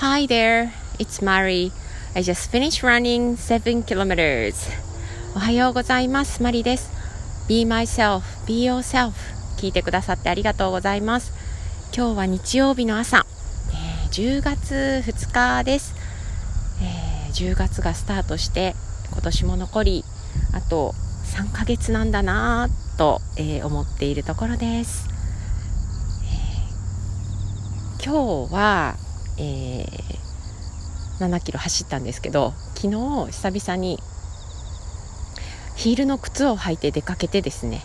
Hi there, it's Mari. I just finished running 7 kilometers. おはようございます。マリです。Be myself, be yourself. 聞いてくださってありがとうございます。今日は日曜日の朝、えー、10月2日です、えー、10月がスタートして今年も残りあと3ヶ月なんだなぁと、えー、思っているところです。今日は、えー、7キロ走ったんですけど昨日久々にヒールの靴を履いて出かけてですね、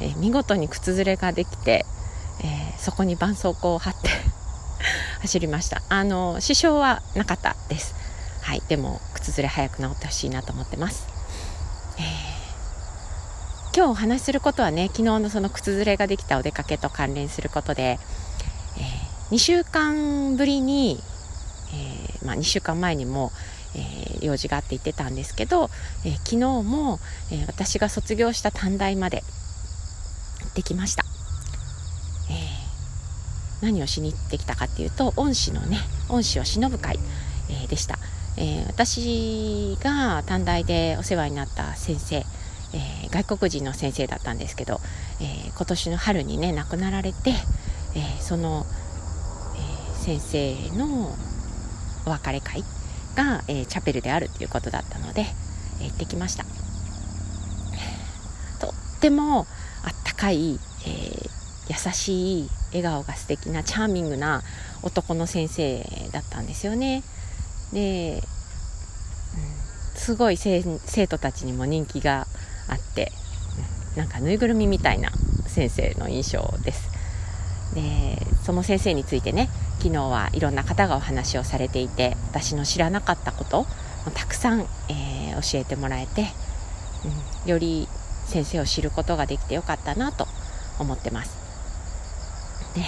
えー、見事に靴ずれができて、えー、そこに絆創膏を貼って 走りました。あの支障はなかったです。はいでも靴ずれ早く治ってほしいなと思ってます、えー、今日お話しすることはね昨日のその靴ずれができたお出かけと関連することで2週間ぶりに、えー、まあ、2週間前にも、えー、用事があって行ってたんですけど、えー、昨日も、え私が卒業した短大まで行ってきました、え何をしに行ってきたかっていうと恩師のね恩師を忍ぶ会、えでした、え私が短大でお世話になった先生えー、外国人の先生だったんですけど、えー、今年の春にね亡くなられて、えー、その先生のお別れ会が、えー、チャペルであるということだったので、えー、行ってきました。とってもあったかい、えー、優しい笑顔が素敵なチャーミングな男の先生だったんですよね。で、うん、すごい生徒たちにも人気があって、なんかぬいぐるみみたいな先生の印象です。でその先生についてね昨日はいろんな方がお話をされていて私の知らなかったこともたくさん、えー、教えてもらえて、うん、より先生を知ることができてよかったなと思ってます。で、え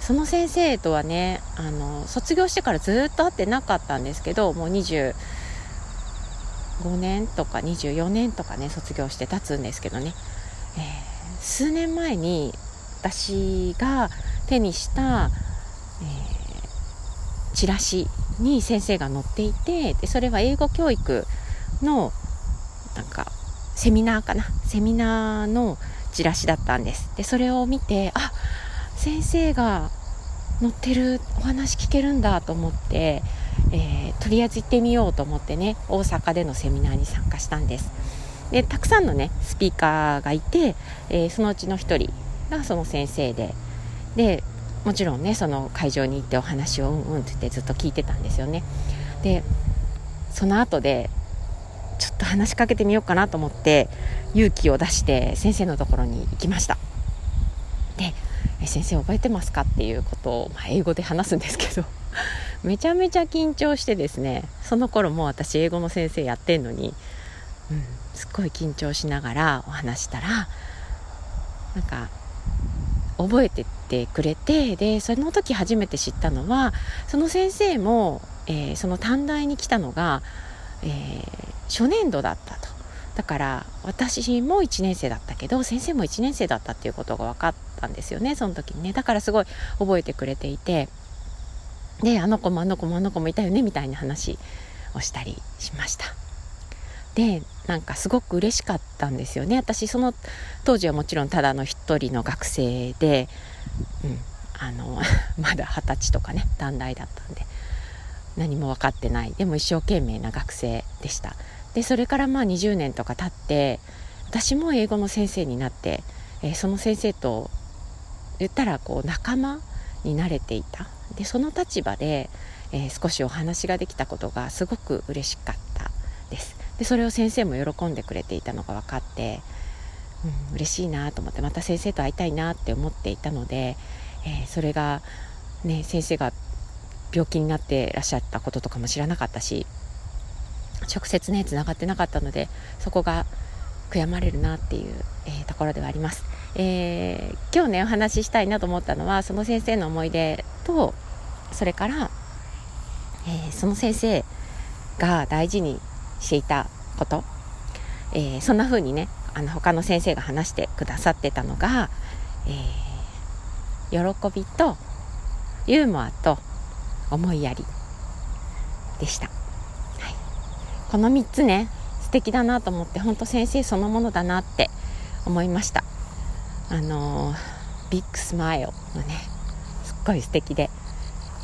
ー、その先生とはねあの卒業してからずっと会ってなかったんですけどもう25年とか24年とかね卒業して経つんですけどね、えー、数年前に私が手にした、えー、チラシに先生が載っていてでそれは英語教育のなんかセミナーかな？セミナーのチラシだったんです。でそれを見てあ先生が載ってるお話聞けるんだと思って、えー、とりあえず行ってみようと思ってね大阪でのセミナーに参加したんです。でたくさんのねスピーカーがいて、えー、そのうちの1人がその先生ででもちろんねその会場に行ってお話をうんうんって言ってずっと聞いてたんですよね。でその後でちょっと話しかけてみようかなと思って勇気を出して先生のところに行きました。で「先生覚えてますか?」っていうことを、まあ、英語で話すんですけど。めちゃめちゃ緊張してですねその頃も私英語の先生やってんのに、うん、すっごい緊張しながらお話したらなんか覚えててくれてでその時初めて知ったのはその先生も、えー、その短大に来たのが、えー、初年度だったと。だから私も1年生だったけど先生も1年生だったっていうことが分かったんですよねその時にね。だからすごい覚えてくれていてであの子もあの子もあの子もいたよねみたいな話をしたりしました。でなんかすごく嬉しかったんですよね。私その当時はもちろんただの一人の学生で、うん、あの まだ二十歳とかね短大だったんで何も分かってない。でも一生懸命な学生でした。でそれからまあ20年とか経って私も英語の先生になって、えー、その先生と言ったらこう仲間になれていた。でその立場で、えー、少しお話ができたことがすごく嬉しかったです。でそれを先生も喜んでくれていたのが分かって、うん、嬉しいなと思ってまた先生と会いたいなって思っていたので、えー、それが、ね、先生が病気になってらっしゃったこととかも知らなかったし直接ねつながってなかったのでそこが悔やまれるなっていう、えー、ところではあります、えー、今日ねお話ししたいなと思ったのはその先生の思い出とそれから、えー、その先生が大事にしていたこと、えー、そんな風にねあの他の先生が話してくださってたのが、えー、喜びとユーモアと思いやりでした、はい、この3つね素敵だなと思って本当先生そのものだなって思いました。あのー、ビッグスマイルのねすっごい素敵で、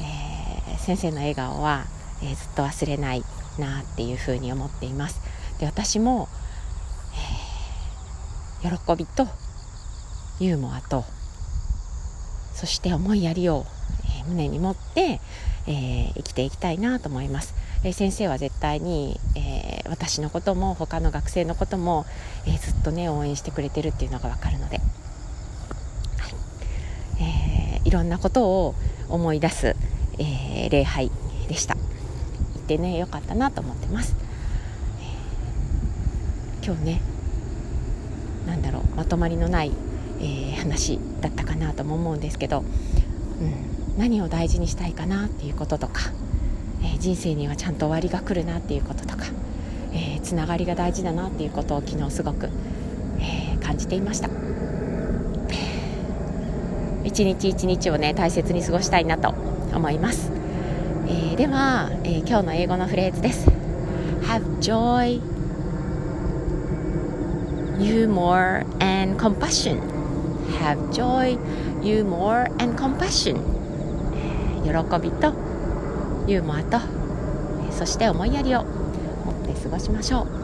えー、先生の笑顔は、えー、ずっと忘れないなっていうふうに思っています。で私も、えー、喜びとユーモアとそして思いやりを、えー、胸に持って、えー、生きていきたいなと思います、え先生は絶対に、え私のことも他の学生のことも、えずっとね応援してくれてるっていうのが分かるので、はい。えいろんなことを思い出す、え礼拝でした。てねよかったなと思ってます、え今日ねなんだろうまとまりのないえー、話だったかなとも思うんですけど、うん、何を大事にしたいかなっていうこととか、えー、人生にはちゃんと終わりが来るなっていうこととか、えー、つながりが大事だなっていうことを昨日すごく、え感じていました。一日一日をね大切に過ごしたいなと思います、えでは、え今日の英語のフレーズです Have joy humor and compassion have joy, humor, and compassion 喜びとユーモアとそして思いやりを持って過ごしましょう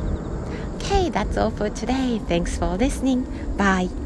Okay, that's all for today. Thanks for listening. Bye.